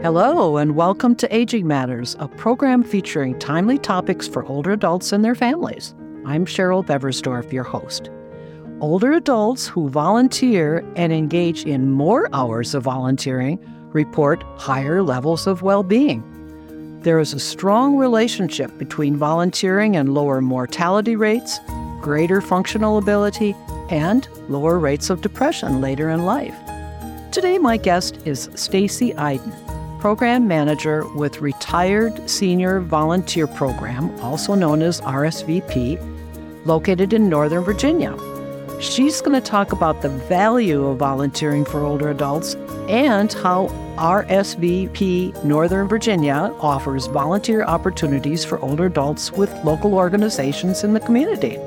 Hello, and welcome to Aging Matters, a program featuring timely topics for older adults and their families. I'm Cheryl Beversdorf, your host. Older adults who volunteer and engage in more hours of volunteering report higher levels of well being. There is a strong relationship between volunteering and lower mortality rates, greater functional ability, and lower rates of depression later in life. Today, my guest is Stacey Iden, Program Manager with Retired Senior Volunteer Program, also known as RSVP, located in Northern Virginia. She's going to talk about the value of volunteering for older adults and how RSVP Northern Virginia offers volunteer opportunities for older adults with local organizations in the community.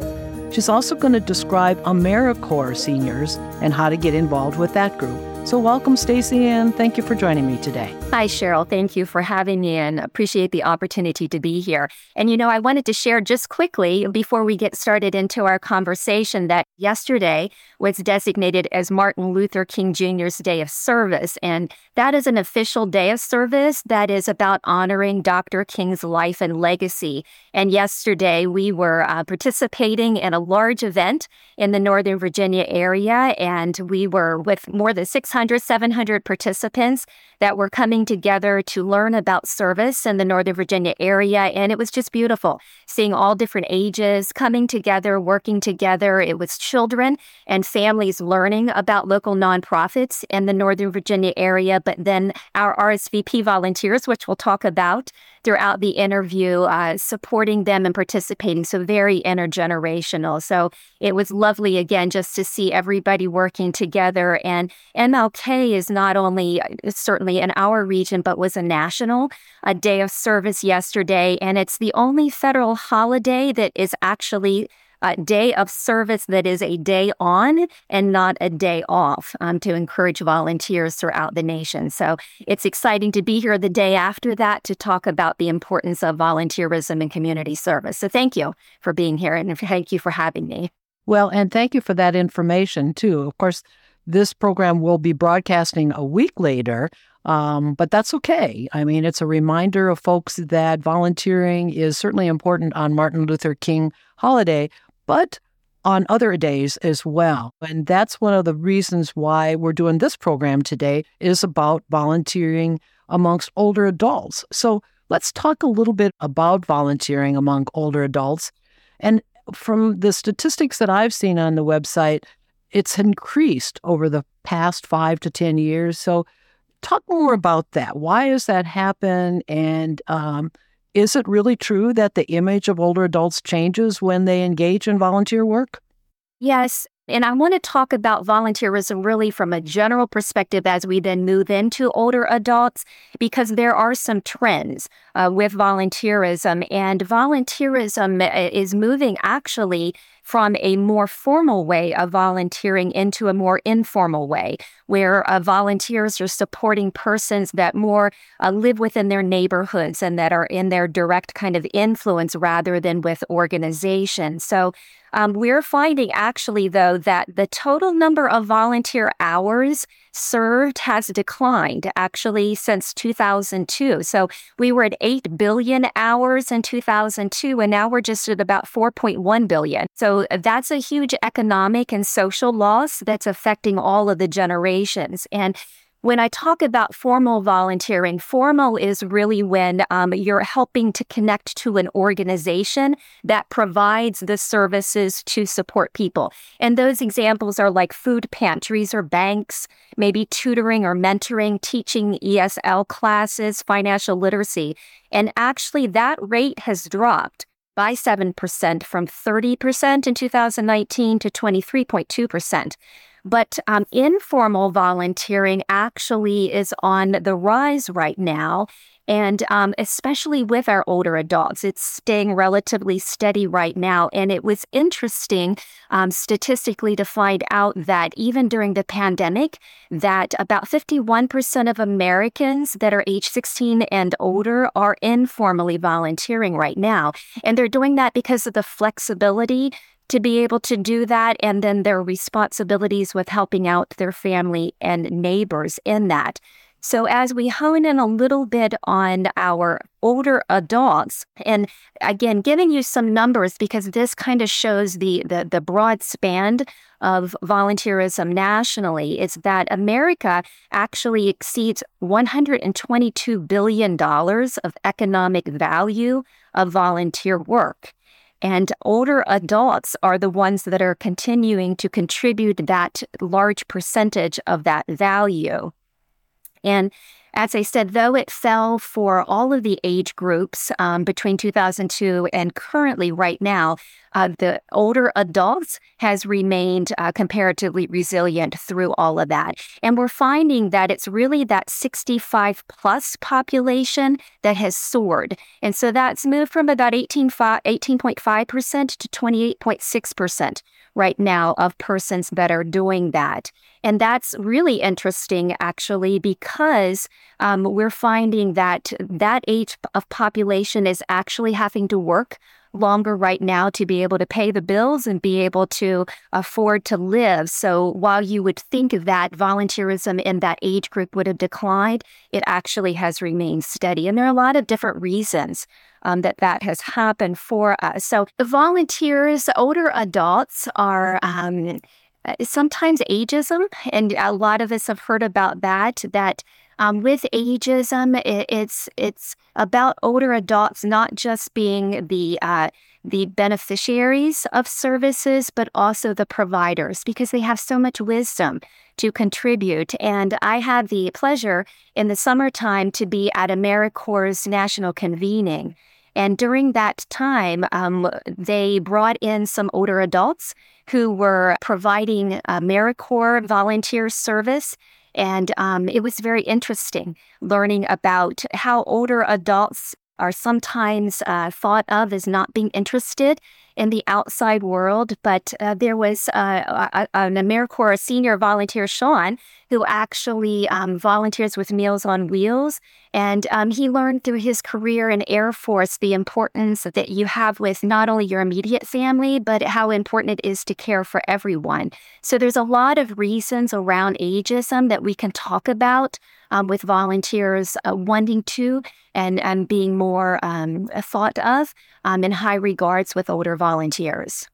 She's also going to describe AmeriCorps seniors and how to get involved with that group. So, welcome, Stacey, and thank you for joining me today. Hi, Cheryl. Thank you for having me and appreciate the opportunity to be here. And, you know, I wanted to share just quickly before we get started into our conversation that yesterday was designated as Martin Luther King Jr.'s Day of Service. And that is an official day of service that is about honoring Dr. King's life and legacy. And yesterday we were uh, participating in a large event in the Northern Virginia area, and we were with more than six 600, 700 participants that were coming together to learn about service in the Northern Virginia area. And it was just beautiful seeing all different ages coming together, working together. It was children and families learning about local nonprofits in the Northern Virginia area, but then our RSVP volunteers, which we'll talk about throughout the interview, uh, supporting them and participating. So very intergenerational. So it was lovely again just to see everybody working together. And MLK is not only uh, in our region, but was a national a day of service yesterday, and it's the only federal holiday that is actually a day of service that is a day on and not a day off um, to encourage volunteers throughout the nation. So it's exciting to be here the day after that to talk about the importance of volunteerism and community service. So thank you for being here and thank you for having me. Well, and thank you for that information too. Of course, this program will be broadcasting a week later, um, but that's okay. I mean, it's a reminder of folks that volunteering is certainly important on Martin Luther King holiday, but on other days as well. And that's one of the reasons why we're doing this program today is about volunteering amongst older adults. So let's talk a little bit about volunteering among older adults. And from the statistics that I've seen on the website, it's increased over the past five to 10 years. So talk more about that. Why has that happened? And um, is it really true that the image of older adults changes when they engage in volunteer work? Yes. And I want to talk about volunteerism really from a general perspective as we then move into older adults, because there are some trends uh, with volunteerism. And volunteerism uh, is moving actually from a more formal way of volunteering into a more informal way, where uh, volunteers are supporting persons that more uh, live within their neighborhoods and that are in their direct kind of influence rather than with organizations. So um, we're finding actually, though, that the total number of volunteer hours served has declined actually since 2002. So we were at 8 billion hours in 2002, and now we're just at about 4.1 billion. So that's a huge economic and social loss that's affecting all of the generations. And when I talk about formal volunteering, formal is really when um, you're helping to connect to an organization that provides the services to support people. And those examples are like food pantries or banks, maybe tutoring or mentoring, teaching ESL classes, financial literacy. And actually, that rate has dropped by 7% from 30% in 2019 to 23.2%. But um, informal volunteering actually is on the rise right now. And um, especially with our older adults, it's staying relatively steady right now. And it was interesting um, statistically to find out that even during the pandemic, that about 51% of Americans that are age 16 and older are informally volunteering right now. And they're doing that because of the flexibility to be able to do that and then their responsibilities with helping out their family and neighbors in that. So, as we hone in a little bit on our older adults, and again, giving you some numbers because this kind of shows the, the, the broad span of volunteerism nationally, is that America actually exceeds $122 billion of economic value of volunteer work. And older adults are the ones that are continuing to contribute that large percentage of that value. And as I said, though it fell for all of the age groups um, between 2002 and currently right now, uh, the older adults has remained uh, comparatively resilient through all of that. And we're finding that it's really that 65 plus population that has soared. And so that's moved from about 18.5% to 28.6% right now of persons that are doing that. And that's really interesting, actually, because um, we're finding that that age of population is actually having to work longer right now to be able to pay the bills and be able to afford to live. So while you would think that volunteerism in that age group would have declined, it actually has remained steady. And there are a lot of different reasons um, that that has happened for us. So volunteers, older adults are. Um, sometimes ageism, and a lot of us have heard about that. That um, with ageism, it, it's it's about older adults not just being the uh, the beneficiaries of services, but also the providers because they have so much wisdom to contribute. And I had the pleasure in the summertime to be at AmeriCorps' national convening. And during that time, um, they brought in some older adults who were providing AmeriCorps volunteer service. And um, it was very interesting learning about how older adults are sometimes uh, thought of as not being interested in the outside world. But uh, there was uh, an AmeriCorps senior volunteer, Sean, who actually um, volunteers with Meals on Wheels. And um, he learned through his career in Air Force the importance that you have with not only your immediate family, but how important it is to care for everyone. So there's a lot of reasons around ageism that we can talk about um, with volunteers uh, wanting to and, and being more um, thought of um, in high regards with older volunteers.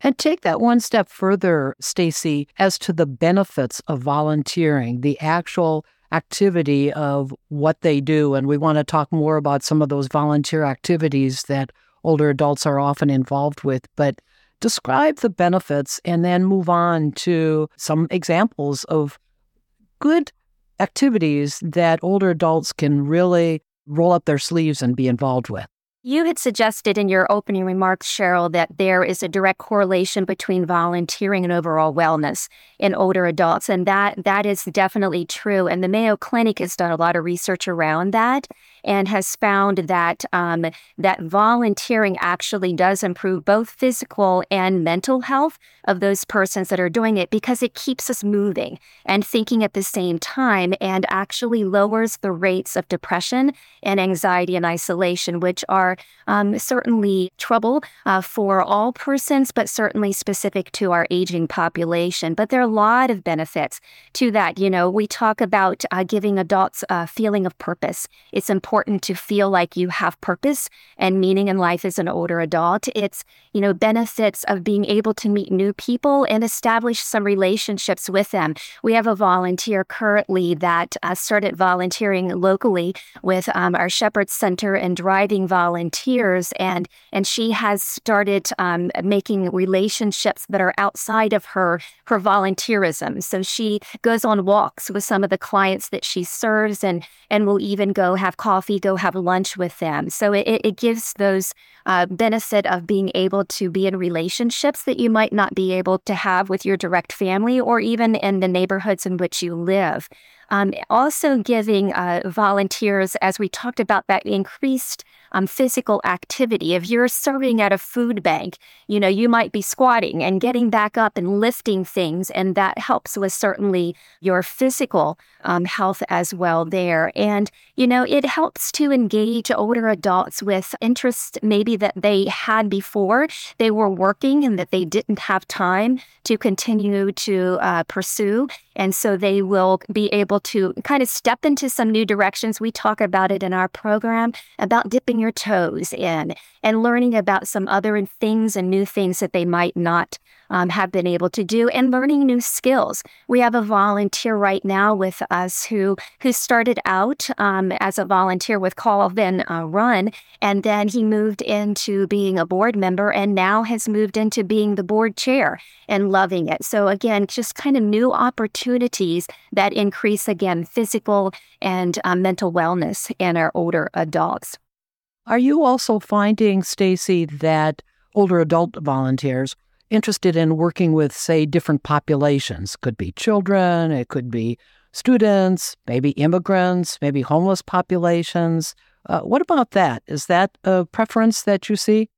And take that one step further, Stacey, as to the benefits of volunteering, the actual activity of what they do. And we want to talk more about some of those volunteer activities that older adults are often involved with. But describe the benefits and then move on to some examples of good activities that older adults can really roll up their sleeves and be involved with. You had suggested in your opening remarks, Cheryl, that there is a direct correlation between volunteering and overall wellness in older adults, and that that is definitely true. And the Mayo Clinic has done a lot of research around that and has found that um, that volunteering actually does improve both physical and mental health of those persons that are doing it because it keeps us moving and thinking at the same time, and actually lowers the rates of depression and anxiety and isolation, which are um, certainly trouble uh, for all persons, but certainly specific to our aging population. But there are a lot of benefits to that. You know, we talk about uh, giving adults a feeling of purpose. It's important to feel like you have purpose and meaning in life as an older adult. It's, you know, benefits of being able to meet new people and establish some relationships with them. We have a volunteer currently that uh, started volunteering locally with um, our Shepherd Center and driving volunteers volunteers, and and she has started um, making relationships that are outside of her her volunteerism. So she goes on walks with some of the clients that she serves, and and will even go have coffee, go have lunch with them. So it, it gives those uh, benefit of being able to be in relationships that you might not be able to have with your direct family or even in the neighborhoods in which you live. Um, also, giving uh, volunteers, as we talked about, that increased um, physical activity. If you're serving at a food bank, you know, you might be squatting and getting back up and lifting things, and that helps with certainly your physical um, health as well there. And, you know, it helps to engage older adults with interests maybe that they had before they were working and that they didn't have time to continue to uh, pursue. And so they will be able to kind of step into some new directions. We talk about it in our program about dipping your toes in and learning about some other things and new things that they might not um, have been able to do and learning new skills. We have a volunteer right now with us who who started out um, as a volunteer with Call Then uh, Run, and then he moved into being a board member, and now has moved into being the board chair and loving it. So again, just kind of new opportunities that increase again physical and uh, mental wellness in our older adults. Are you also finding, Stacey, that older adult volunteers interested in working with, say, different populations. Could be children, it could be students, maybe immigrants, maybe homeless populations. Uh, what about that? Is that a preference that you see?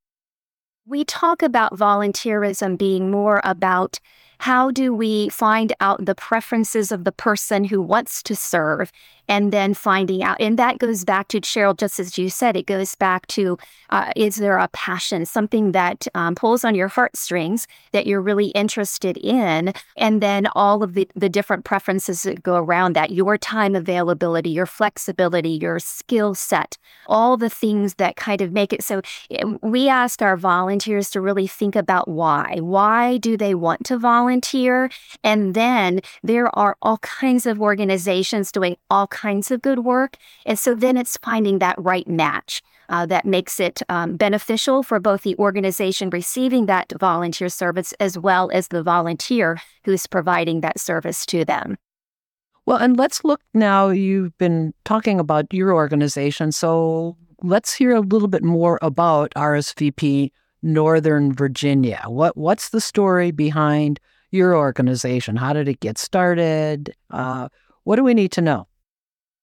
We talk about volunteerism being more about how do we find out the preferences of the person who wants to serve and then finding out. And that goes back to Cheryl, just as you said, it goes back to uh, is there a passion, something that um, pulls on your heartstrings that you're really interested in? And then all of the, the different preferences that go around that your time availability, your flexibility, your skill set, all the things that kind of make it so. Eh, we asked our volunteers to really think about why. Why do they want to volunteer? And then there are all kinds of organizations doing all kinds kinds of good work. And so then it's finding that right match uh, that makes it um, beneficial for both the organization receiving that volunteer service as well as the volunteer who's providing that service to them. Well, and let's look now. You've been talking about your organization. So let's hear a little bit more about RSVP Northern Virginia. What What's the story behind your organization? How did it get started? Uh, what do we need to know?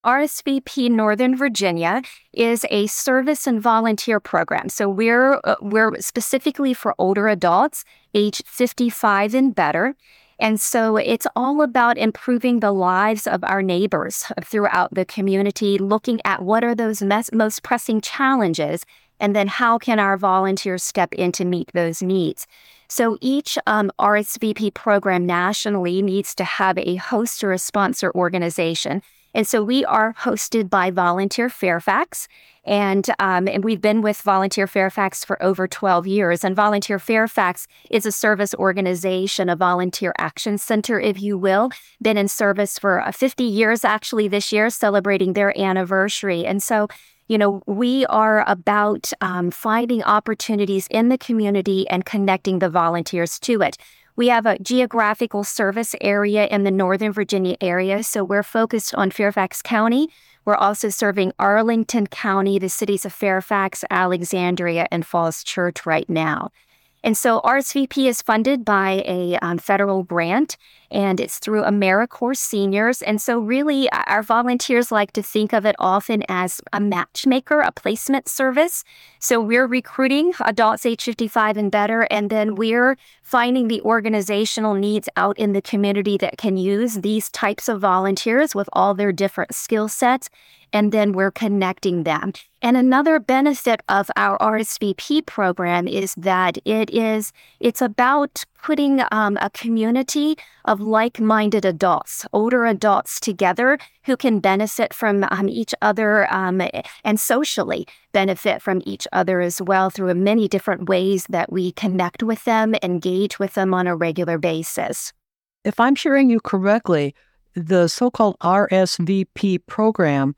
RSVP Northern Virginia is a service and volunteer program. So we're uh, we're specifically for older adults age 55 and better. And so it's all about improving the lives of our neighbors throughout the community, looking at what are those mes- most pressing challenges, and then how can our volunteers step in to meet those needs. So each um, RSVP program nationally needs to have a host or a sponsor organization. And so we are hosted by Volunteer Fairfax. And, um, and we've been with Volunteer Fairfax for over 12 years. And Volunteer Fairfax is a service organization, a volunteer action center, if you will. Been in service for uh, 50 years actually this year, celebrating their anniversary. And so you know, we are about um, finding opportunities in the community and connecting the volunteers to it. We have a geographical service area in the Northern Virginia area, so we're focused on Fairfax County. We're also serving Arlington County, the cities of Fairfax, Alexandria, and Falls Church right now. And so RSVP is funded by a um, federal grant and it's through AmeriCorps Seniors. And so, really, our volunteers like to think of it often as a matchmaker, a placement service. So, we're recruiting adults age 55 and better, and then we're finding the organizational needs out in the community that can use these types of volunteers with all their different skill sets and then we're connecting them. And another benefit of our RSVP program is that it is it's about putting um, a community of like-minded adults, older adults together who can benefit from um, each other um, and socially benefit from each other as well through many different ways that we connect with them, engage with them on a regular basis. If I'm hearing you correctly, the so-called RSVP program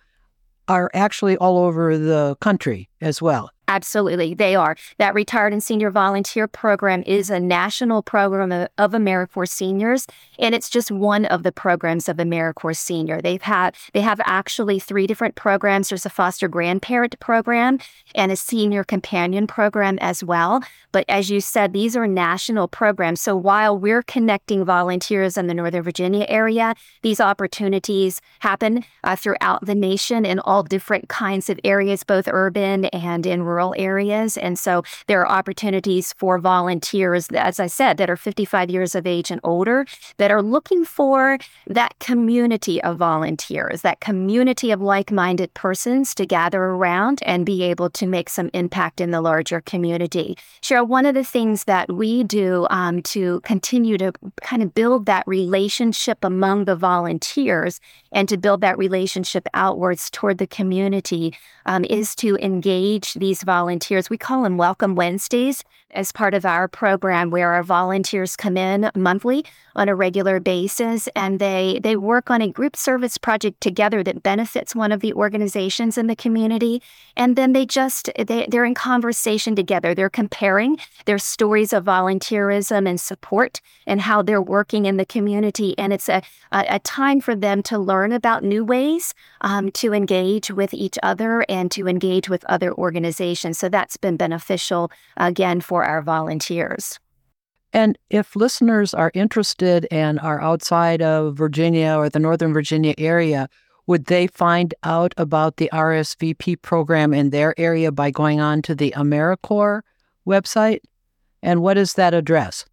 are actually all over the country as well. Absolutely, they are. That Retired and Senior Volunteer Program is a national program of, of AmeriCorps seniors, and it's just one of the programs of AmeriCorps Senior. They've had they have actually three different programs. There's a foster grandparent program and a senior companion program as well. But as you said, these are national programs. So while we're connecting volunteers in the Northern Virginia area, these opportunities happen uh, throughout the nation in all different kinds of areas, both urban and in rural rural areas. And so there are opportunities for volunteers, as I said, that are 55 years of age and older that are looking for that community of volunteers, that community of like minded persons to gather around and be able to make some impact in the larger community. Cheryl, one of the things that we do um, to continue to kind of build that relationship among the volunteers and to build that relationship outwards toward the community um, is to engage these volunteers. We call them Welcome Wednesdays as part of our program where our volunteers come in monthly on a regular basis and they they work on a group service project together that benefits one of the organizations in the community. And then they just they, they're in conversation together. They're comparing their stories of volunteerism and support and how they're working in the community. And it's a, a, a time for them to learn about new ways um, to engage with each other and to engage with other organizations so that's been beneficial again for for our volunteers. And if listeners are interested and are outside of Virginia or the Northern Virginia area, would they find out about the RSVP program in their area by going on to the AmeriCorps website? And what is that address?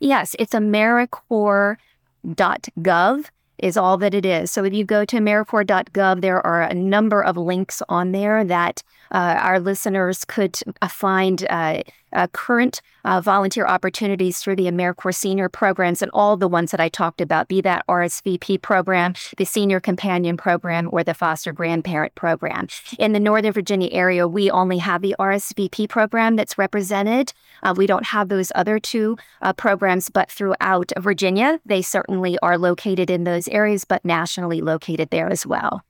Yes, it's AmeriCorps.gov is all that it is. So if you go to AmeriCorps.gov, there are a number of links on there that our listeners could uh, find uh, uh, current uh, volunteer opportunities through the AmeriCorps senior programs and all the ones that I talked about, be that RSVP program, the senior companion program, or the foster grandparent program. In the Northern Virginia area, we only have the RSVP program that's represented. Uh, we don't have those other two uh, programs, but throughout Virginia, they certainly are located in those areas, but nationally located there as well.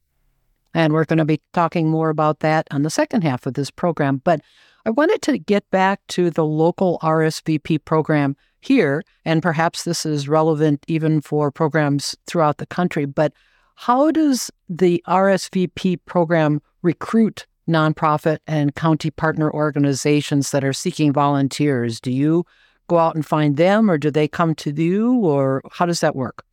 And we're going to be talking more about that on the second half of this program. But I wanted to get back to the local RSVP program here, and perhaps this is relevant even for programs throughout the country. But how does the RSVP program recruit nonprofit and county partner organizations that are seeking volunteers? Do you go out and find them, or do they come to you, or how does that work?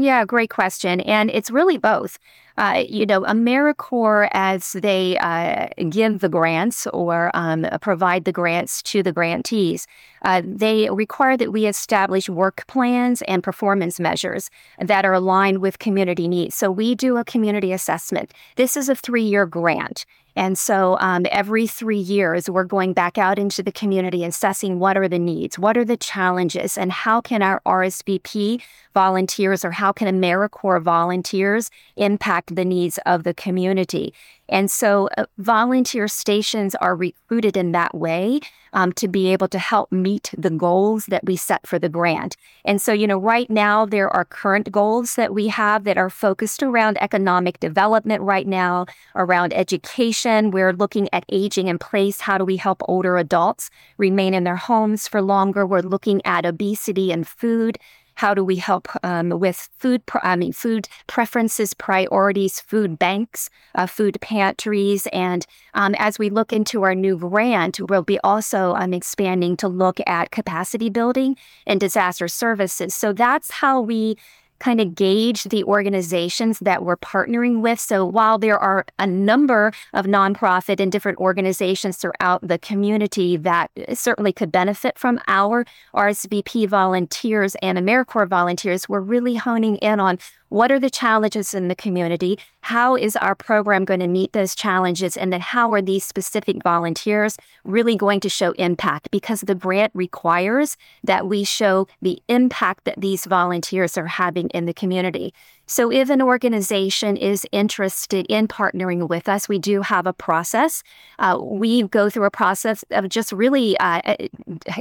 Yeah, great question. And it's really both. Uh, you know, AmeriCorps, as they uh, give the grants or um, provide the grants to the grantees, uh, they require that we establish work plans and performance measures that are aligned with community needs. So we do a community assessment. This is a three year grant. And so um, every three years, we're going back out into the community assessing what are the needs, what are the challenges, and how can our RSVP volunteers or how can AmeriCorps volunteers impact the needs of the community. And so uh, volunteer stations are recruited in that way um, to be able to help meet the goals that we set for the grant. And so, you know, right now there are current goals that we have that are focused around economic development right now, around education. We're looking at aging in place. How do we help older adults remain in their homes for longer? We're looking at obesity and food. How do we help um, with food? I mean, food preferences, priorities, food banks, uh, food pantries, and um, as we look into our new grant, we'll be also um, expanding to look at capacity building and disaster services. So that's how we kind of gauge the organizations that we're partnering with. So while there are a number of nonprofit and different organizations throughout the community that uh, certainly could benefit from our RSVP volunteers and AmeriCorps volunteers, we're really honing in on what are the challenges in the community? How is our program going to meet those challenges? And then how are these specific volunteers really going to show impact? Because the grant requires that we show the impact that these volunteers are having in the community. So, if an organization is interested in partnering with us, we do have a process. Uh, we go through a process of just really uh, uh,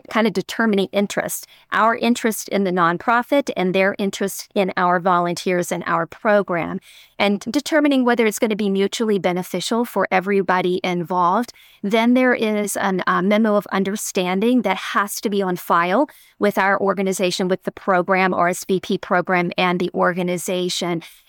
kind of determining interest, our interest in the nonprofit and their interest in our volunteers and our program and determining whether it's going to be mutually beneficial for everybody involved. Then there is a uh, memo of understanding that has to be on file with our organization, with the program, RSVP program, and the organization.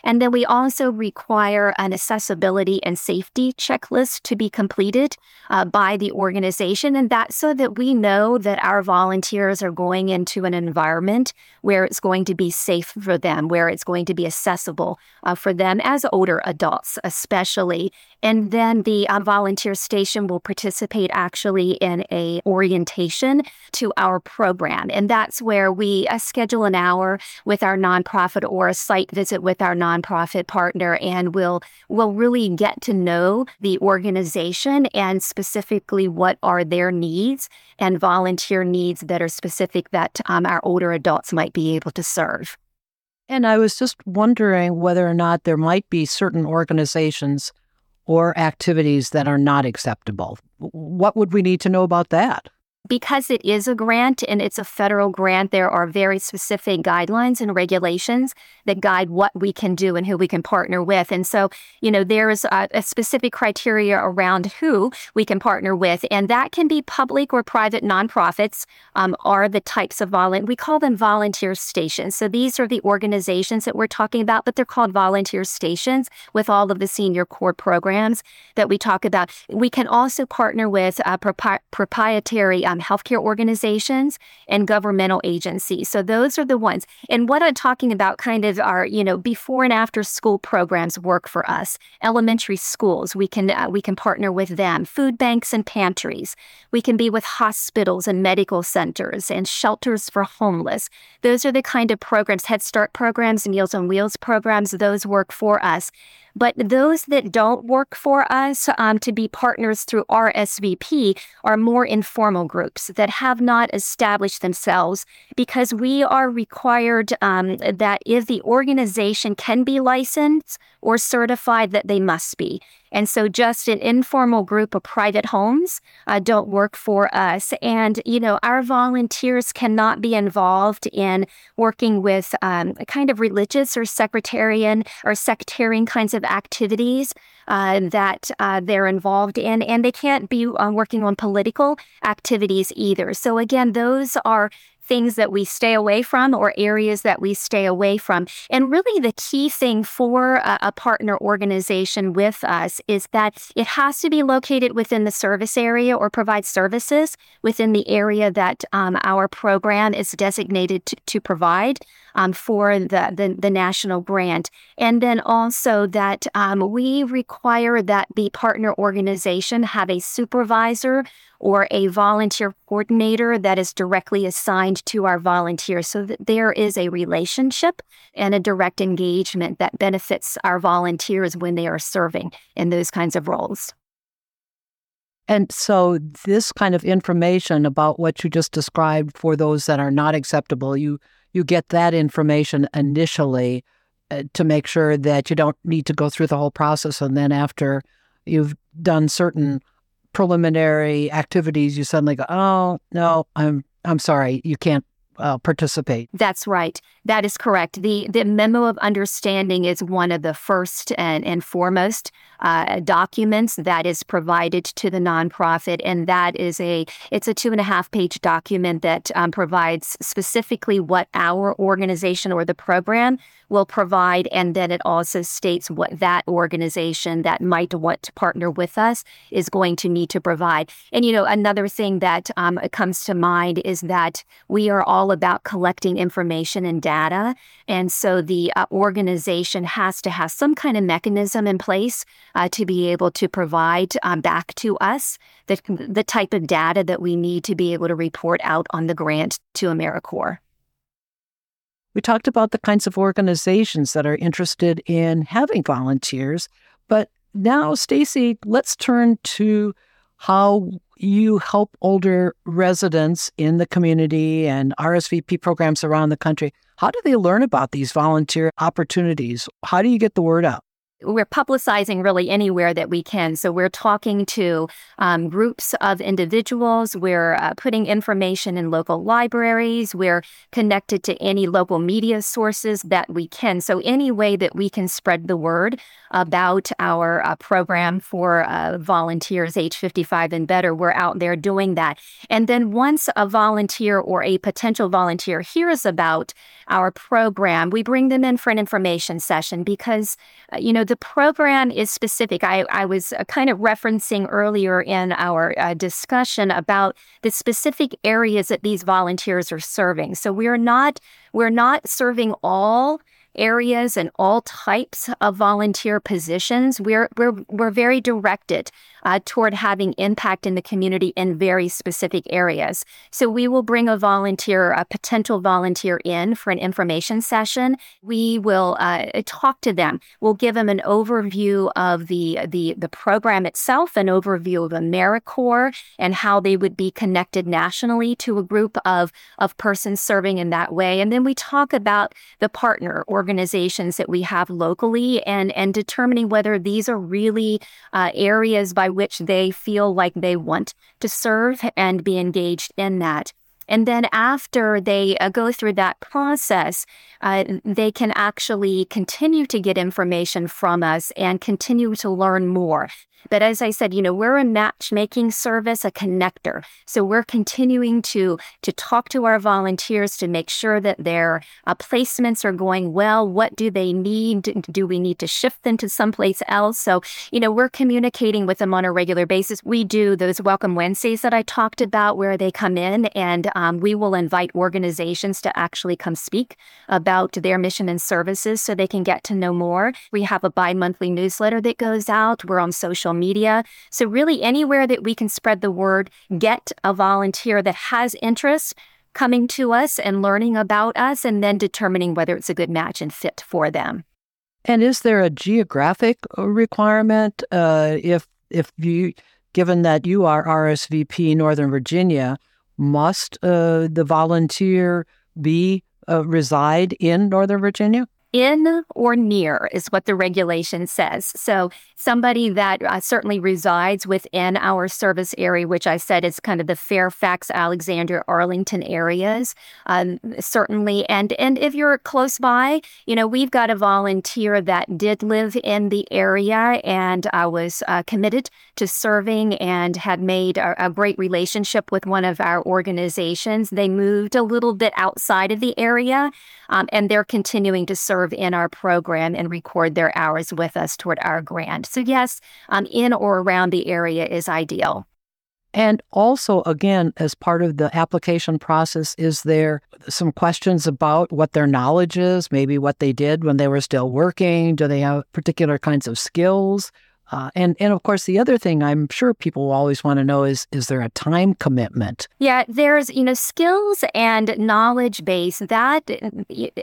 And then we also require an accessibility and safety checklist to be completed uh, by the organization. And that's so that we know that our volunteers are going into an environment where it's going to be safe for them, where it's going to be accessible uh, for them as older adults, especially. And then the uh, volunteer station will participate actually in a orientation to our program. And that's where we uh, schedule an hour with our nonprofit or a site visit with our nonprofit partner and we'll, we'll really get to know the organization and specifically what are their needs and volunteer needs that are specific that um, our older adults might be able to serve. And I was just wondering whether or not there might be certain organizations or activities that are not acceptable. What would we need to know about that? Because it is a grant and it's a federal grant, there are very specific guidelines and regulations that guide what we can do and who we can partner with. And so, you know, there's a, a specific criteria around who we can partner with, and that can be public or private nonprofits um, are the types of volunteer. We call them volunteer stations. So these are the organizations that we're talking about, but they're called volunteer stations with all of the Senior Corps programs that we talk about. We can also partner with uh, proprietary um, healthcare organizations and governmental agencies. So those are the ones. And what I'm talking about kind of are, you know, before and after school programs work for us. Elementary schools, we can uh, we can partner with them. Food banks and pantries. We can be with hospitals and medical centers and shelters for homeless. Those are the kind of programs, Head Start programs, Meals on Wheels programs, those work for us. But those that don't work for us um, to be partners through RSVP are more informal groups that have not established themselves because we are required um, that if the organization can be licensed or certified, that they must be. And so just an informal group of private homes uh, don't work for us. And, you know, our volunteers cannot be involved in working with um, kind of religious or sectarian or sectarian kinds of activities uh, that uh, they're involved in. And they can't be uh, working on political activities either. So again, those are things that we stay away from or areas that we stay away from. And really, the key thing for a, a partner organization with us is that it has to be located within the service area or provide services within the area that um, our program is designated to, to provide um, for the, the, the, national grant. And then also that um, we require that the partner organization have a supervisor or a volunteer coordinator that is directly assigned to our volunteers so that there is a relationship and a direct engagement that benefits our volunteers when they are serving in those kinds of roles. And so, this kind of information about what you just described for those that are not acceptable, you you get that information initially uh, to make sure that you don't need to go through the whole process. And then after you've done certain preliminary activities, you suddenly go, "Oh no, I'm I'm sorry, you can't uh, participate. That's right. That is correct. The the memo of understanding is one of the first and, and foremost uh, documents that is provided to the nonprofit, and that is a it's a two and a half page document that um, provides specifically what our organization or the program will provide, and then it also states what that organization that might want to partner with us is going to need to provide. And you know, another thing that um, comes to mind is that we are all about collecting information and data. And so the uh, organization has to have some kind of mechanism in place uh, to be able to provide um, back to us the, the type of data that we need to be able to report out on the grant to AmeriCorps. We talked about the kinds of organizations that are interested in having volunteers, but now, Stacey, let's turn to how you help older residents in the community and RSVP programs around the country. How do they learn about these volunteer opportunities? How do you get the word out? We're publicizing really anywhere that we can. So we're talking to um, groups of individuals. We're uh, putting information in local libraries. We're connected to any local media sources that we can. So any way that we can spread the word about our uh, program for uh, volunteers age 55 and better, we're out there doing that. And then once a volunteer or a potential volunteer hears about our program, we bring them in for an information session because, uh, you know, the program is specific. I, I was uh, kind of referencing earlier in our uh, discussion about the specific areas that these volunteers are serving. So we're not we're not serving all areas and all types of volunteer positions. We're we're we're very directed uh, toward having impact in the community in very specific areas. So we will bring a volunteer, a potential volunteer in for an information session. We will uh, talk to them. We'll give them an overview of the, the, the program itself, an overview of AmeriCorps and how they would be connected nationally to a group of, of persons serving in that way. And then we talk about the partner organizations that we have locally and, and determining whether these are really uh, areas by which they feel like they want to serve and be engaged in that. And then after they uh, go through that process, uh, they can actually continue to get information from us and continue to learn more. But as I said, you know, we're a matchmaking service, a connector. So we're continuing to to talk to our volunteers to make sure that their uh, placements are going well. What do they need? Do we need to shift them to someplace else? So, you know, we're communicating with them on a regular basis. We do those Welcome Wednesdays that I talked about where they come in and um, we will invite organizations to actually come speak about their mission and services so they can get to know more. We have a bi monthly newsletter that goes out. We're on social social media. So, really, anywhere that we can spread the word, get a volunteer that has interest coming to us and learning about us, and then determining whether it's a good match and fit for them. And is there a geographic uh, requirement uh, if if you, given that you are RSVP Northern Virginia, must uh, the volunteer be uh, reside in Northern Virginia? In or near is what the regulation says. So, somebody that uh, certainly resides within our service area, which I said is kind of the Fairfax, Alexandria, Arlington areas, um, certainly. And and if you're close by, you know, we've got a volunteer that did live in the area and I was uh, committed to serving and had made a, a great relationship with one of our organizations. They moved a little bit outside of the area, um, and they're continuing to serve serve in our program and record their hours with us toward our grant. So, yes, um, in or around the area is ideal. And also, again, as part of the application process, is there some questions about what their knowledge is, maybe what they did when they were still working? Do they have particular kinds of skills? Uh, and and of course, the other thing I'm sure people always want to know is is there a time commitment? Yeah, there's you know skills and knowledge base that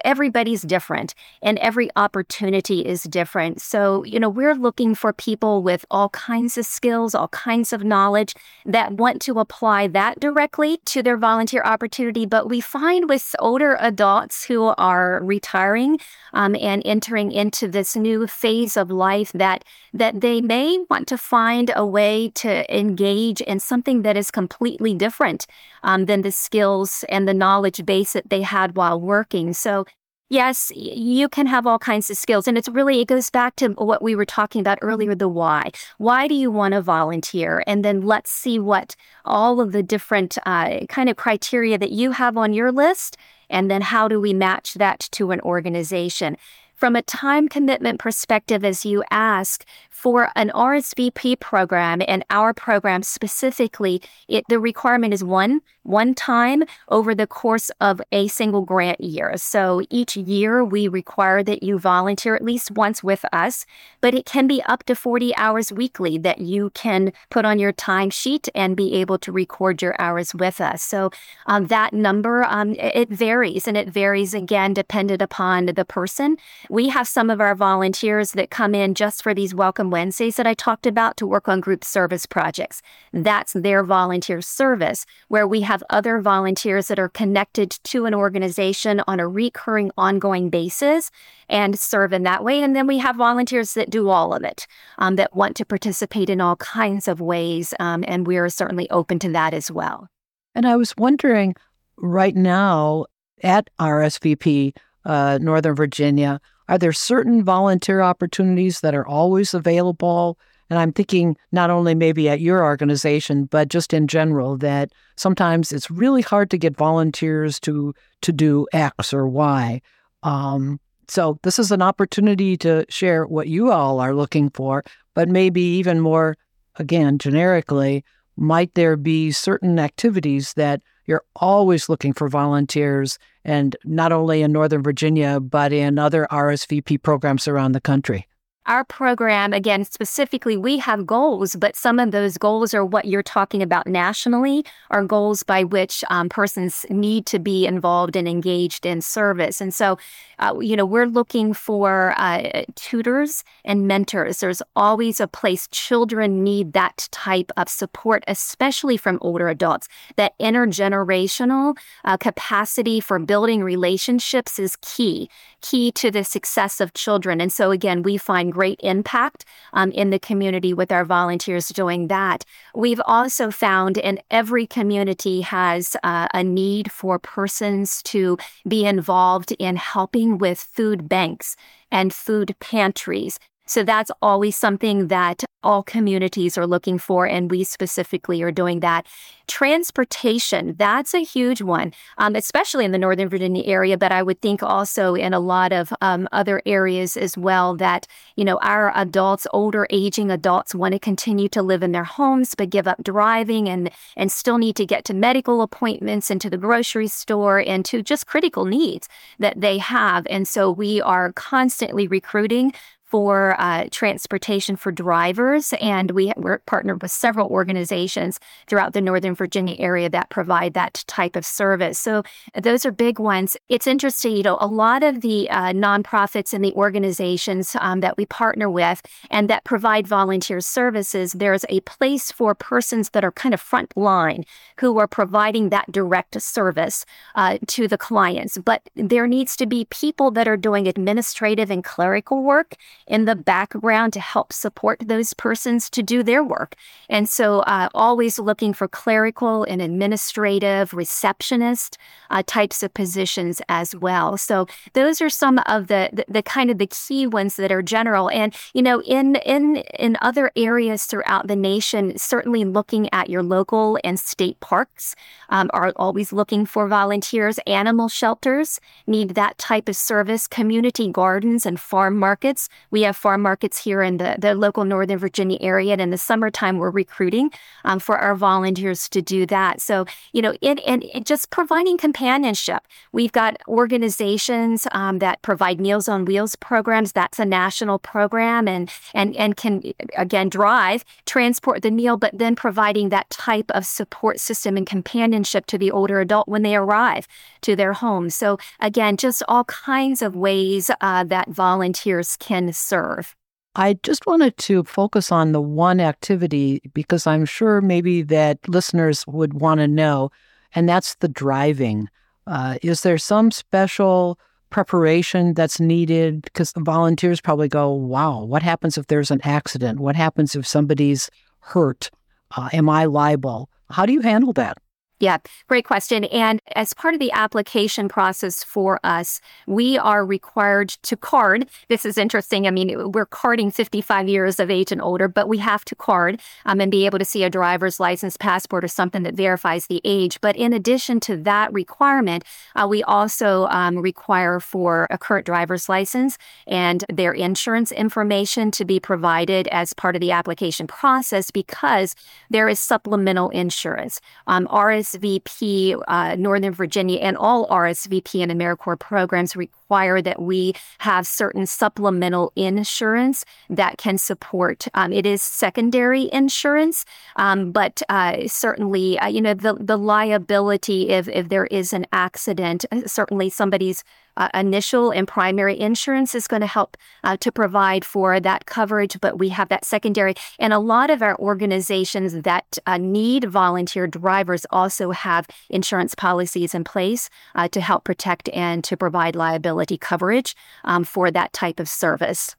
everybody's different, and every opportunity is different. So you know we're looking for people with all kinds of skills, all kinds of knowledge that want to apply that directly to their volunteer opportunity. But we find with older adults who are retiring um, and entering into this new phase of life that that they they may want to find a way to engage in something that is completely different um, than the skills and the knowledge base that they had while working. So Yes, you can have all kinds of skills. And it's really, it goes back to what we were talking about earlier the why. Why do you want to volunteer? And then let's see what all of the different uh, kind of criteria that you have on your list. And then how do we match that to an organization? From a time commitment perspective, as you ask, for an RSVP program and our program specifically, it, the requirement is one, one time over the course of a single grant year. So each year we require that you volunteer at least once with us, but it can be up to 40 hours weekly that you can put on your timesheet and be able to record your hours with us. So um, that number, um, it varies and it varies again dependent upon the person we have some of our volunteers that come in just for these Welcome Wednesdays that I talked about to work on group service projects. That's their volunteer service, where we have other volunteers that are connected to an organization on a recurring, ongoing basis and serve in that way. And then we have volunteers that do all of it, um, that want to participate in all kinds of ways. Um, and we are certainly open to that as well. And I was wondering right now at RSVP, uh, Northern Virginia, are there certain volunteer opportunities that are always available? And I'm thinking not only maybe at your organization, but just in general, that sometimes it's really hard to get volunteers to to do X or Y. Um, so this is an opportunity to share what you all are looking for, but maybe even more, again, generically, might there be certain activities that you're always looking for volunteers, and not only in Northern Virginia, but in other RSVP programs around the country? Our program, again, specifically, we have goals, but some of those goals are what you're talking about nationally, are goals by which um, persons need to be involved and engaged in service. And so, uh, you know, we're looking for uh, tutors and mentors. There's always a place children need that type of support, especially from older adults. That intergenerational uh, capacity for building relationships is key, key to the success of children. And so, again, we find great impact um, in the community with our volunteers doing that. We've also found in every community has uh, a need for persons to be involved in helping with food banks and food pantries so that's always something that all communities are looking for, and we specifically are doing that. Transportation, that's a huge one, um, especially in the Northern Virginia area, but I would think also in a lot of um, other areas as well that, you know, our adults, older aging adults want to continue to live in their homes, but give up driving and, and still need to get to medical appointments and to the grocery store and to just critical needs that they have. And so we are constantly recruiting for uh, transportation for drivers. And we, we're partnered with several organizations throughout the Northern Virginia area that provide that type of service. So those are big ones. It's interesting, you know, a lot of the uh, nonprofits and the organizations um, that we partner with and that provide volunteer services, there's a place for persons that are kind of front line who are providing that direct service uh, to the clients. But there needs to be people that are doing administrative and clerical work in the background to help support those persons to do their work. And so, uh, always looking for clerical and administrative receptionist uh, types of positions as well. So, those are some of the, the, the kind of the key ones that are general. And you know, in in in other areas throughout the nation, certainly looking at your local and state parks um, are always looking for volunteers. Animal shelters need that type of service. Community gardens and farm markets. We have farm markets here in the, the local Northern Virginia area. And in the summertime, we're recruiting um, for our volunteers to do that. So, you know, it, and it just providing companionship. We've got organizations um, that provide Meals on Wheels programs. That's a national program and, and, and can, again, drive, transport the meal, but then providing that type of support system and companionship to the older adult when they arrive to their home. So, again, just all kinds of ways uh, that volunteers can serve. I just wanted to focus on the one activity because I'm sure maybe that listeners would want to know, and that's the driving. Uh, is there some special preparation that's needed? Because the volunteers probably go, wow, what happens if there's an accident? What happens if somebody's hurt? Uh, am I liable? How do you handle that? Yeah, great question. And as part of the application process for us, we are required to card. This is interesting. I mean, we're carding 55 years of age and older, but we have to card um, and be able to see a driver's license, passport, or something that verifies the age. But in addition to that requirement, uh, we also um, require for a current driver's license and their insurance information to be provided as part of the application process because there is supplemental insurance. Um, RS RSVP uh, Northern Virginia and all RSVP and AmeriCorps programs require that we have certain supplemental insurance that can support. Um, it is secondary insurance, um, but uh, certainly, uh, you know, the, the liability if, if there is an accident, uh, certainly somebody's uh, initial and primary insurance is going to help uh, to provide for that coverage, but we have that secondary. And a lot of our organizations that uh, need volunteer drivers also have insurance policies in place uh, to help protect and to provide liability coverage um, for that type of service.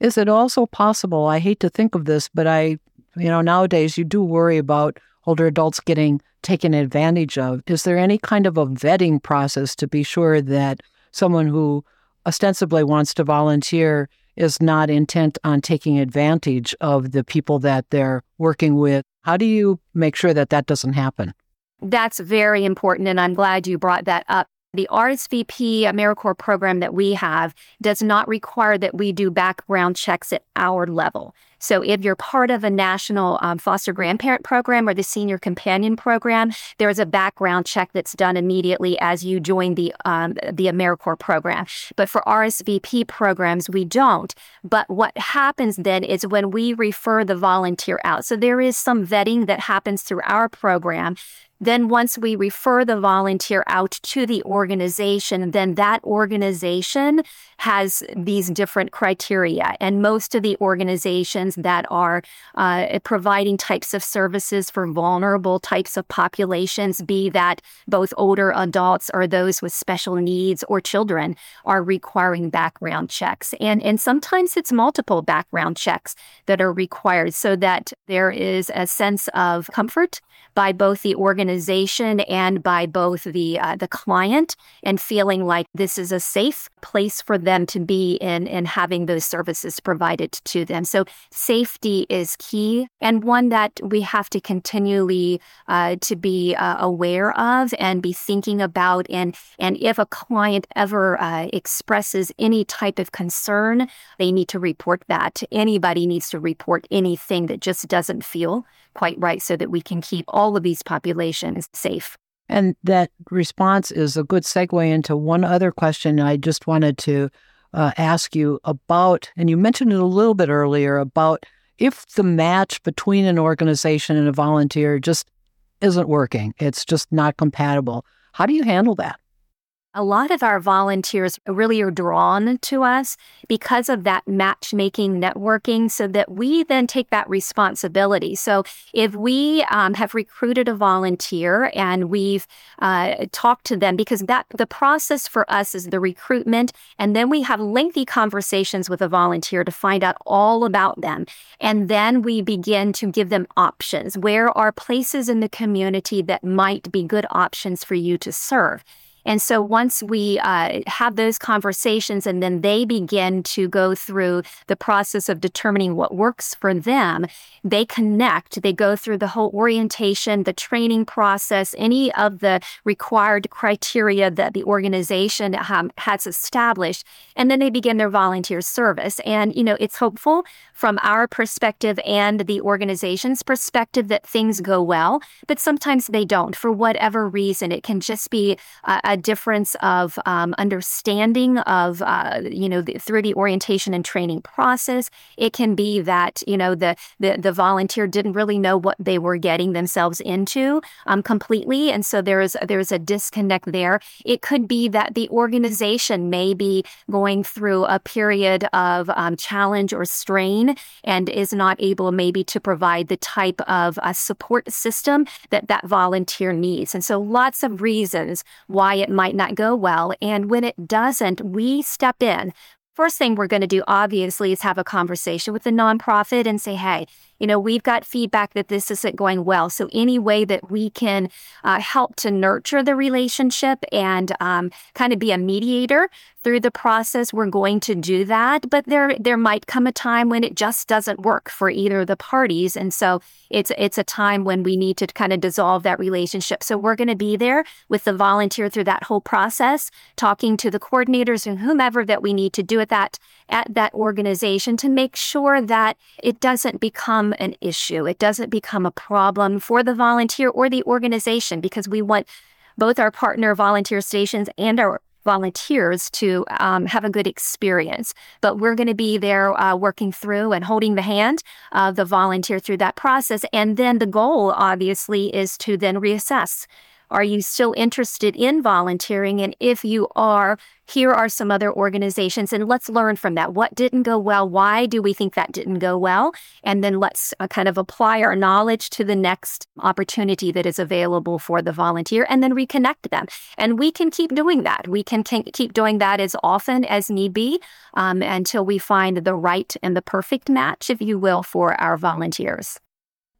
Is it also possible? I hate to think of this, but I, you know, nowadays you do worry about older adults getting taken advantage of. Is there any kind of a vetting process to be sure that someone who ostensibly wants to volunteer is not intent on taking advantage of the people that they're working with? How do you make sure that that doesn't happen? That's very important, and I'm glad you brought that up. The RSVP AmeriCorps program that we have does not require that we do background checks at our level. So if you're part of a national um, foster grandparent program or the senior companion program, there's a background check that's done immediately as you join the um, the AmeriCorps program. But for RSVP programs, we don't. But what happens then is when we refer the volunteer out. So there is some vetting that happens through our program then, once we refer the volunteer out to the organization, then that organization has these different criteria. And most of the organizations that are uh, providing types of services for vulnerable types of populations, be that both older adults or those with special needs or children, are requiring background checks. And, and sometimes it's multiple background checks that are required so that there is a sense of comfort by both the organization and by both the uh, the client and feeling like this is a safe place for them to be in and having those services provided to them. So safety is key and one that we have to continually uh, to be uh, aware of and be thinking about. And and if a client ever uh, expresses any type of concern, they need to report that. Anybody needs to report anything that just doesn't feel quite right so that we can keep all of these populations safe. And that response is a good segue into one other question I just wanted to uh, ask you about. And you mentioned it a little bit earlier about if the match between an organization and a volunteer just isn't working, it's just not compatible. How do you handle that? A lot of our volunteers really are drawn to us because of that matchmaking networking, so that we then take that responsibility. So, if we um, have recruited a volunteer and we've uh, talked to them, because that the process for us is the recruitment, and then we have lengthy conversations with a volunteer to find out all about them, and then we begin to give them options. Where are places in the community that might be good options for you to serve? And so once we uh, have those conversations and then they begin to go through the process of determining what works for them, they connect, they go through the whole orientation, the training process, any of the required criteria that the organization um, has established, and then they begin their volunteer service. And, you know, it's hopeful from our perspective and the organization's perspective that things go well, but sometimes they don't for whatever reason. It can just be a, a difference of um, understanding of, uh, you know, the, through the orientation and training process. It can be that, you know, the, the, the volunteer didn't really know what they were getting themselves into um, completely. And so there is, there is a disconnect there. It could be that the organization may be going through a period of um, challenge or strain and is not able maybe to provide the type of uh, support system that that volunteer needs. And so lots of reasons why it might not go well. And when it doesn't, we step in. First thing we're going to do, obviously, is have a conversation with the nonprofit and say, hey, you know, we've got feedback that this isn't going well. So, any way that we can uh, help to nurture the relationship and um, kind of be a mediator through the process, we're going to do that. But there, there might come a time when it just doesn't work for either of the parties, and so it's it's a time when we need to kind of dissolve that relationship. So, we're going to be there with the volunteer through that whole process, talking to the coordinators and whomever that we need to do at that at that organization to make sure that it doesn't become an issue. It doesn't become a problem for the volunteer or the organization because we want both our partner volunteer stations and our volunteers to um, have a good experience. But we're going to be there uh, working through and holding the hand of the volunteer through that process. And then the goal, obviously, is to then reassess Are you still interested in volunteering? And if you are, here are some other organizations and let's learn from that. What didn't go well? Why do we think that didn't go well? And then let's uh, kind of apply our knowledge to the next opportunity that is available for the volunteer and then reconnect them. And we can keep doing that. We can keep doing that as often as need be um, until we find the right and the perfect match, if you will, for our volunteers.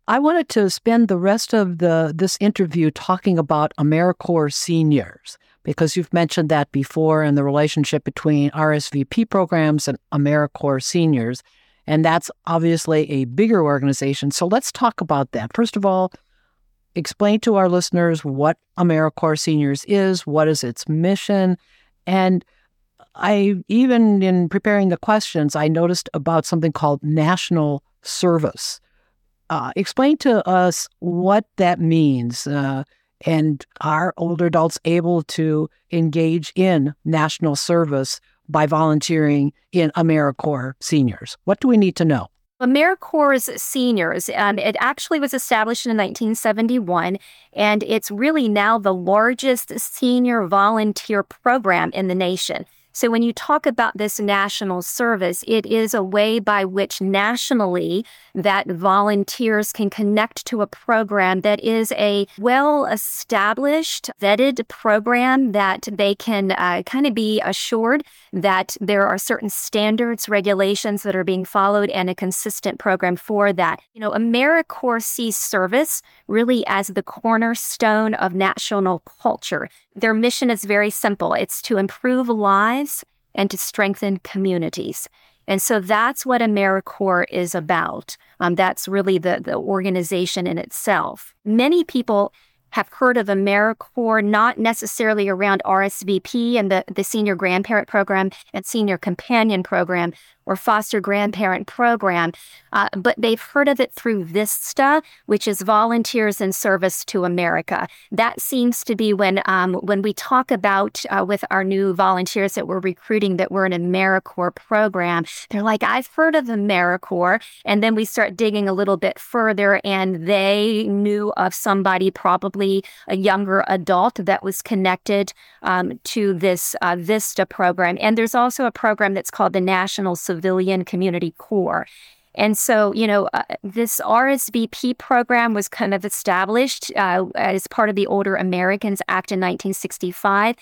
I wanted to spend the rest of the this interview talking about AmeriCorps seniors because you've mentioned that before and the relationship between RSVP programs and AmeriCorps seniors. And that's obviously a bigger organization. So let's talk about that. First of all, explain to our listeners what AmeriCorps Seniors is, what is its mission. And I, even in preparing the questions, I noticed about something called national service. Uh, explain to us what that means. Uh, and are older adults able to engage in national service by volunteering in AmeriCorps seniors? What do we need to know? AmeriCorps Seniors, um, it actually was established in 1971, and it's really now the largest senior volunteer program in the nation. So when you talk about this national service, it is a way by which nationally that volunteers can connect to a program that is a well established, vetted program that they can uh, kind of be assured that there are certain standards, regulations that are being followed and a consistent program for that. You know, AmeriCorps sees service really as the cornerstone of national culture. Their mission is very simple. It's to improve lives and to strengthen communities. And so that's what AmeriCorps is about. Um, that's really the, the organization in itself. Many people have heard of AmeriCorps, not necessarily around RSVP and the, the senior grandparent program and senior companion program, or foster grandparent program, uh, but they've heard of it through VISTA, which is Volunteers in Service to America. That seems to be when um, when we talk about uh, with our new volunteers that we're recruiting that we're an AmeriCorps program. They're like, I've heard of AmeriCorps, and then we start digging a little bit further, and they knew of somebody, probably a younger adult, that was connected um, to this uh, VISTA program. And there's also a program that's called the National Civil Civilian Community Corps. And so, you know, uh, this RSVP program was kind of established uh, as part of the Older Americans Act in 1965.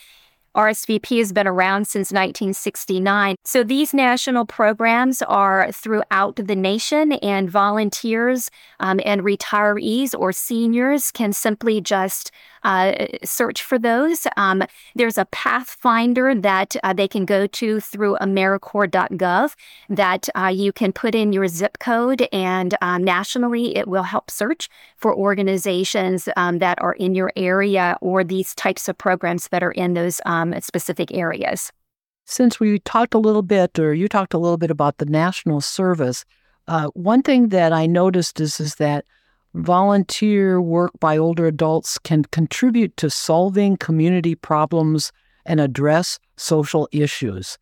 RSVP has been around since 1969. So these national programs are throughout the nation, and volunteers um, and retirees or seniors can simply just uh, search for those. Um, there's a pathfinder that uh, they can go to through AmeriCorps.gov that uh, you can put in your zip code, and um, nationally it will help search for organizations um, that are in your area or these types of programs that are in those um, specific areas. Since we talked a little bit, or you talked a little bit about the national service, uh, one thing that I noticed is is that volunteer work by older adults can contribute to solving community problems and address social issues.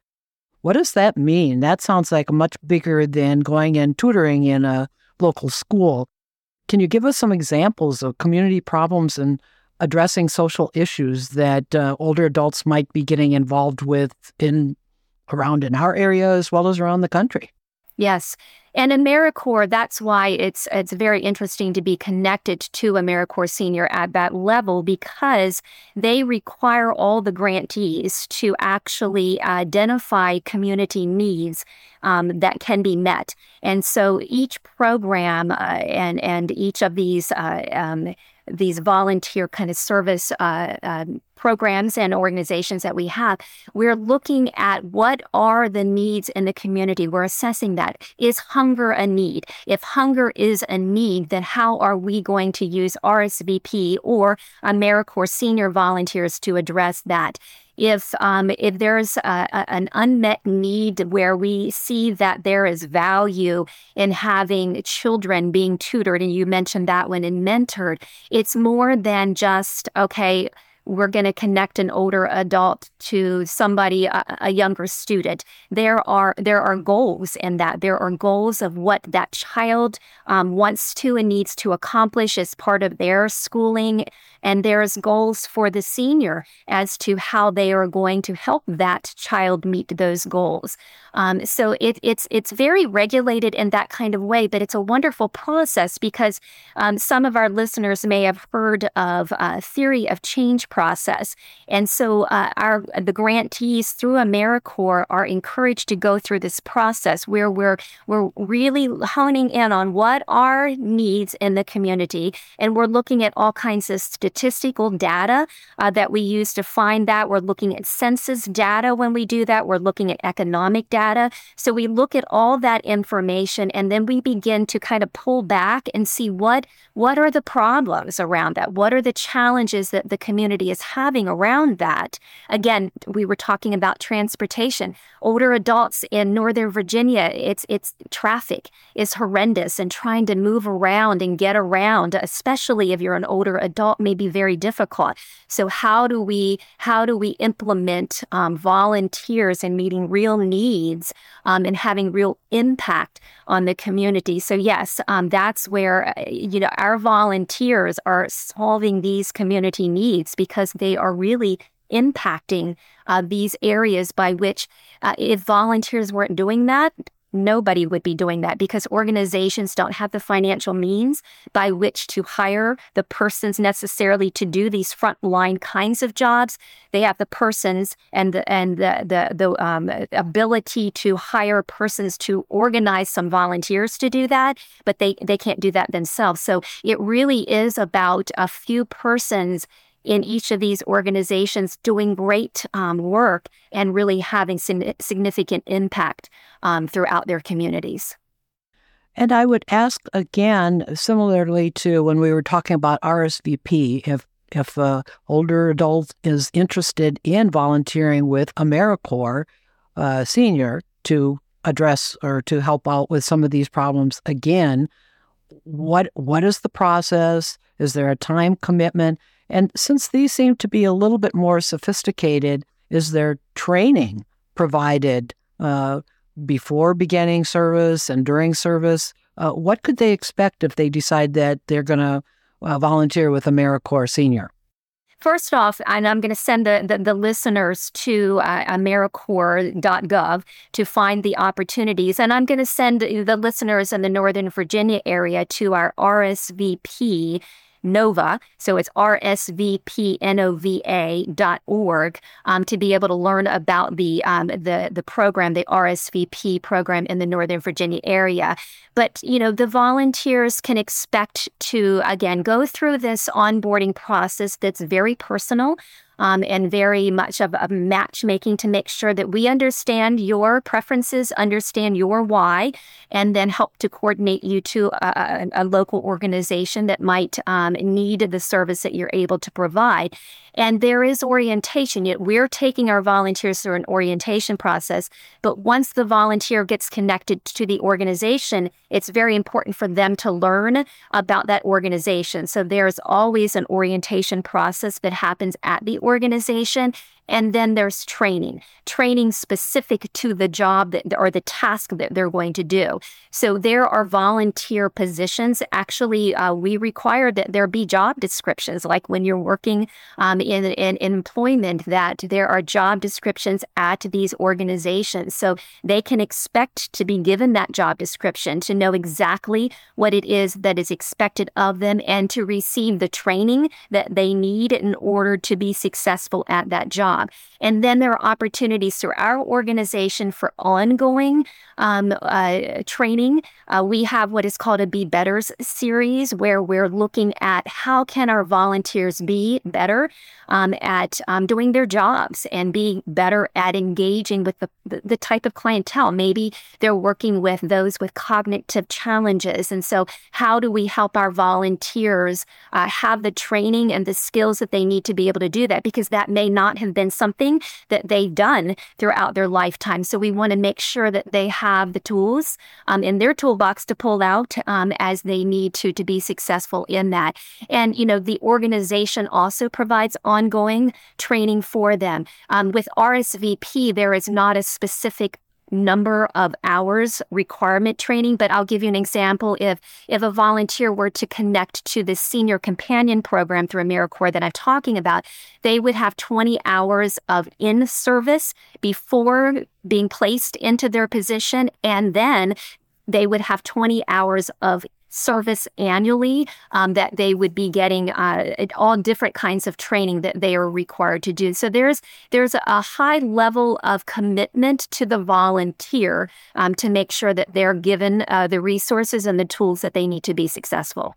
What does that mean? That sounds like much bigger than going and tutoring in a local school. Can you give us some examples of community problems and addressing social issues that uh, older adults might be getting involved with in around in our area as well as around the country? Yes. And AmeriCorps, that's why it's it's very interesting to be connected to AmeriCorps Senior at that level because they require all the grantees to actually identify community needs um, that can be met. And so each program uh, and and each of these uh, um, these volunteer kind of service uh, um, programs and organizations that we have, we're looking at what are the needs in the community. We're assessing that. Is hunger a need? If hunger is a need, then how are we going to use RSVP or AmeriCorps senior volunteers to address that? If um, if there's a, a, an unmet need where we see that there is value in having children being tutored, and you mentioned that one and mentored, it's more than just okay we're going to connect an older adult to somebody, a, a, younger student. There are there are goals in that. There are goals of what that child um, wants to and needs to accomplish as part of their schooling, and there's goals for the senior as to how they are going to help that child meet those goals. Um, so it, it's it's very regulated in that kind of way, but it's a wonderful process because um, some of our listeners may have heard of uh, theory of change process, and so uh, our the grantees through AmeriCorps are encouraged to go through this process where we're we're really honing in on what are needs in the community, and we're looking at all kinds of statistical data uh, that we use to find that. We're looking at census data when we do that. We're looking at economic data. So we look at all that information and then we begin to kind of pull back and see what what are the problems around that? What are the challenges that the community is having around that? Again, we were talking about transportation. Older adults in Northern Virginia, it's it's traffic is horrendous and trying to move around and get around, especially if you're an older adult, may be very difficult. So how do we how do we implement um, volunteers in meeting real needs um, and having real impact on the community? So yes, um, that's where uh, you know our volunteers are solving these community needs because they are really impacting uh, these areas by which, uh, if volunteers weren't doing that, nobody would be doing that because organizations don't have the financial means by which to hire the persons necessarily to do these frontline kinds of jobs. They have the persons and the and the the, the um, ability to hire persons to organize some volunteers to do that, but they they can't do that themselves. So it really is about a few persons in each of these organizations doing great um, work and really having significant impact um, throughout their communities. And I would ask again, similarly to when we were talking about RSVP, if if an older adult is interested in volunteering with AmeriCorps uh, Senior to address or to help out with some of these problems again, what what is the process? Is there a time commitment? And since these seem to be a little bit more sophisticated, is there training provided uh, before beginning service and during service? Uh, what could they expect if they decide that they're going to uh, volunteer with AmeriCorps Senior? First off, and I'm going to send the, the, the listeners to uh, AmeriCorps.gov to find the opportunities. And I'm going to send the listeners in the Northern Virginia area to our RSVP NOVA. So it's rsvpnova.org um, to be able to learn about the, um, the, the program, the RSVP program in the Northern Virginia area. But, you know, the volunteers can expect to, again, go through this onboarding process that's very personal um, and very much of a matchmaking to make sure that we understand your preferences, understand your why, and then help to coordinate you to a, a local organization that might um, need the service that you're able to provide. And there is orientation. Yet we're taking our volunteers through an orientation process. But once the volunteer gets connected to the organization, it's very important for them to learn about that organization. So there's always an orientation process that happens at the organization. And then there's training, training specific to the job that, or the task that they're going to do. So there are volunteer positions. Actually, uh, we require that there be job descriptions, like when you're working um, in, in, in employment, that there are job descriptions at these organizations. So they can expect to be given that job description to know exactly what it is that is expected of them and to receive the training that they need in order to be successful at that job job. And then there are opportunities through our organization for ongoing um, uh, training. Uh, we have what is called a Be Betters series, where we're looking at how can our volunteers be better um, at um, doing their jobs and be better at engaging with the, the, type of clientele. Maybe they're working with those with cognitive challenges. And so, how do we help our volunteers uh, have the training and the skills that they need to be able to do that? Because that may not have been been something that they've done throughout their lifetime. So we want to make sure that they have the tools um, in their toolbox to pull out um, as they need to to be successful in that. And you know, the organization also provides ongoing training for them. Um, with RSVP, there is not a specific number of hours requirement training but i'll give you an example. If if a volunteer were to connect to the senior companion program through americorps that i'm talking about they would have 20 hours of in service before being placed into their position and then they would have 20 hours of service annually um, that they would be getting uh, all different kinds of training that they are required to do. So there's there's a high level of commitment to the volunteer um, to make sure that they're given uh, the resources and the tools that they need to be successful.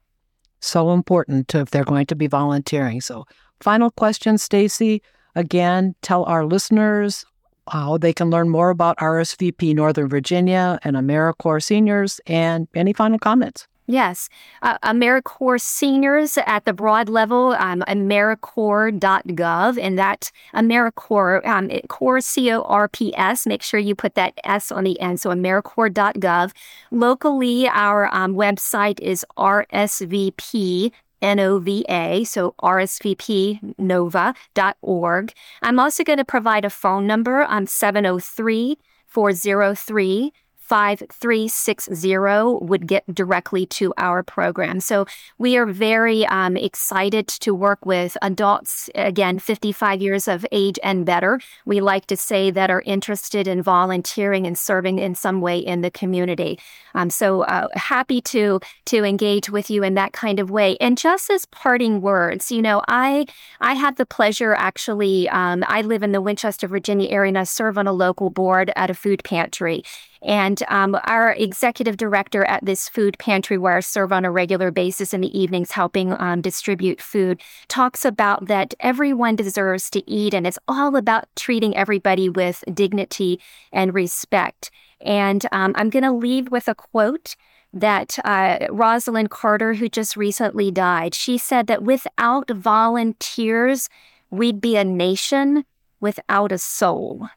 So important if they're going to be volunteering. So final question, Stacey. Again, tell our listeners how they can learn more about RSVP Northern Virginia and AmeriCorps seniors and any final comments. Yes. Uh, AmeriCorps seniors at the broad level, um, AmeriCorps.gov, and that AmeriCorps, um, Corps, C O R P S, make sure you put that S on the end. So AmeriCorps.gov. Locally, our um, website is RSVP N-O-V-A, so rsvpnova.org. I'm also going to provide a phone number on 703 403 5360 would get directly to our program. So we are very um, excited to work with adults, again, 55 years of age and better. We like to say that are interested in volunteering and serving in some way in the community. Um, so uh, happy to to engage with you in that kind of way. And just as parting words, you know, I I had the pleasure actually. Um, I live in the Winchester, Virginia area, and I serve on a local board at a food pantry. And um, our executive director at this food pantry, where I serve on a regular basis in the evenings helping um, distribute food, talks about that everyone deserves to eat, and it's all about treating everybody with dignity and respect. And um, I'm going to leave with a quote that uh, Rosalynn Carter, who just recently died, she said that without volunteers, we'd be a nation without a soul.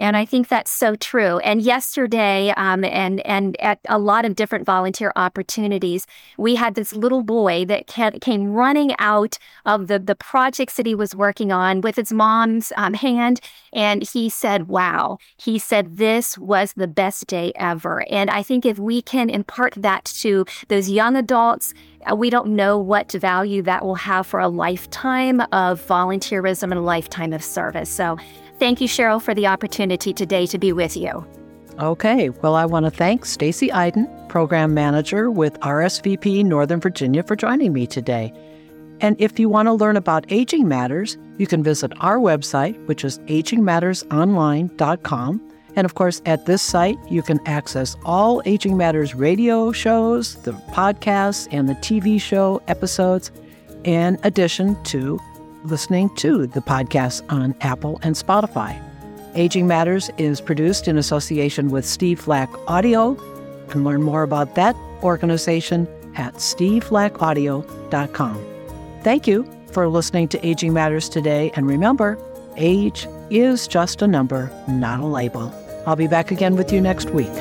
And I think that's so true. And yesterday, um, and and at a lot of different volunteer opportunities, we had this little boy that came running out of the the projects that he was working on with his mom's um, hand, and he said, "Wow!" He said, "This was the best day ever." And I think if we can impart that to those young adults uh, we don't know what value that will have for a lifetime of volunteerism and a lifetime of service. So Thank you, Cheryl, for the opportunity today to be with you. Okay, well, I want to thank Stacey Iden, Program Manager with RSVP Northern Virginia, for joining me today. And if you want to learn about Aging Matters, you can visit our website, which is agingmattersonline.com. And of course, at this site, you can access all Aging Matters radio shows, the podcasts, and the TV show episodes, in addition to listening to the podcast on Apple and Spotify. Aging Matters is produced in association with Steve Flack Audio. You can learn more about that organization at steveflackaudio.com. Thank you for listening to Aging Matters today. And remember, age is just a number, not a label. I'll be back again with you next week.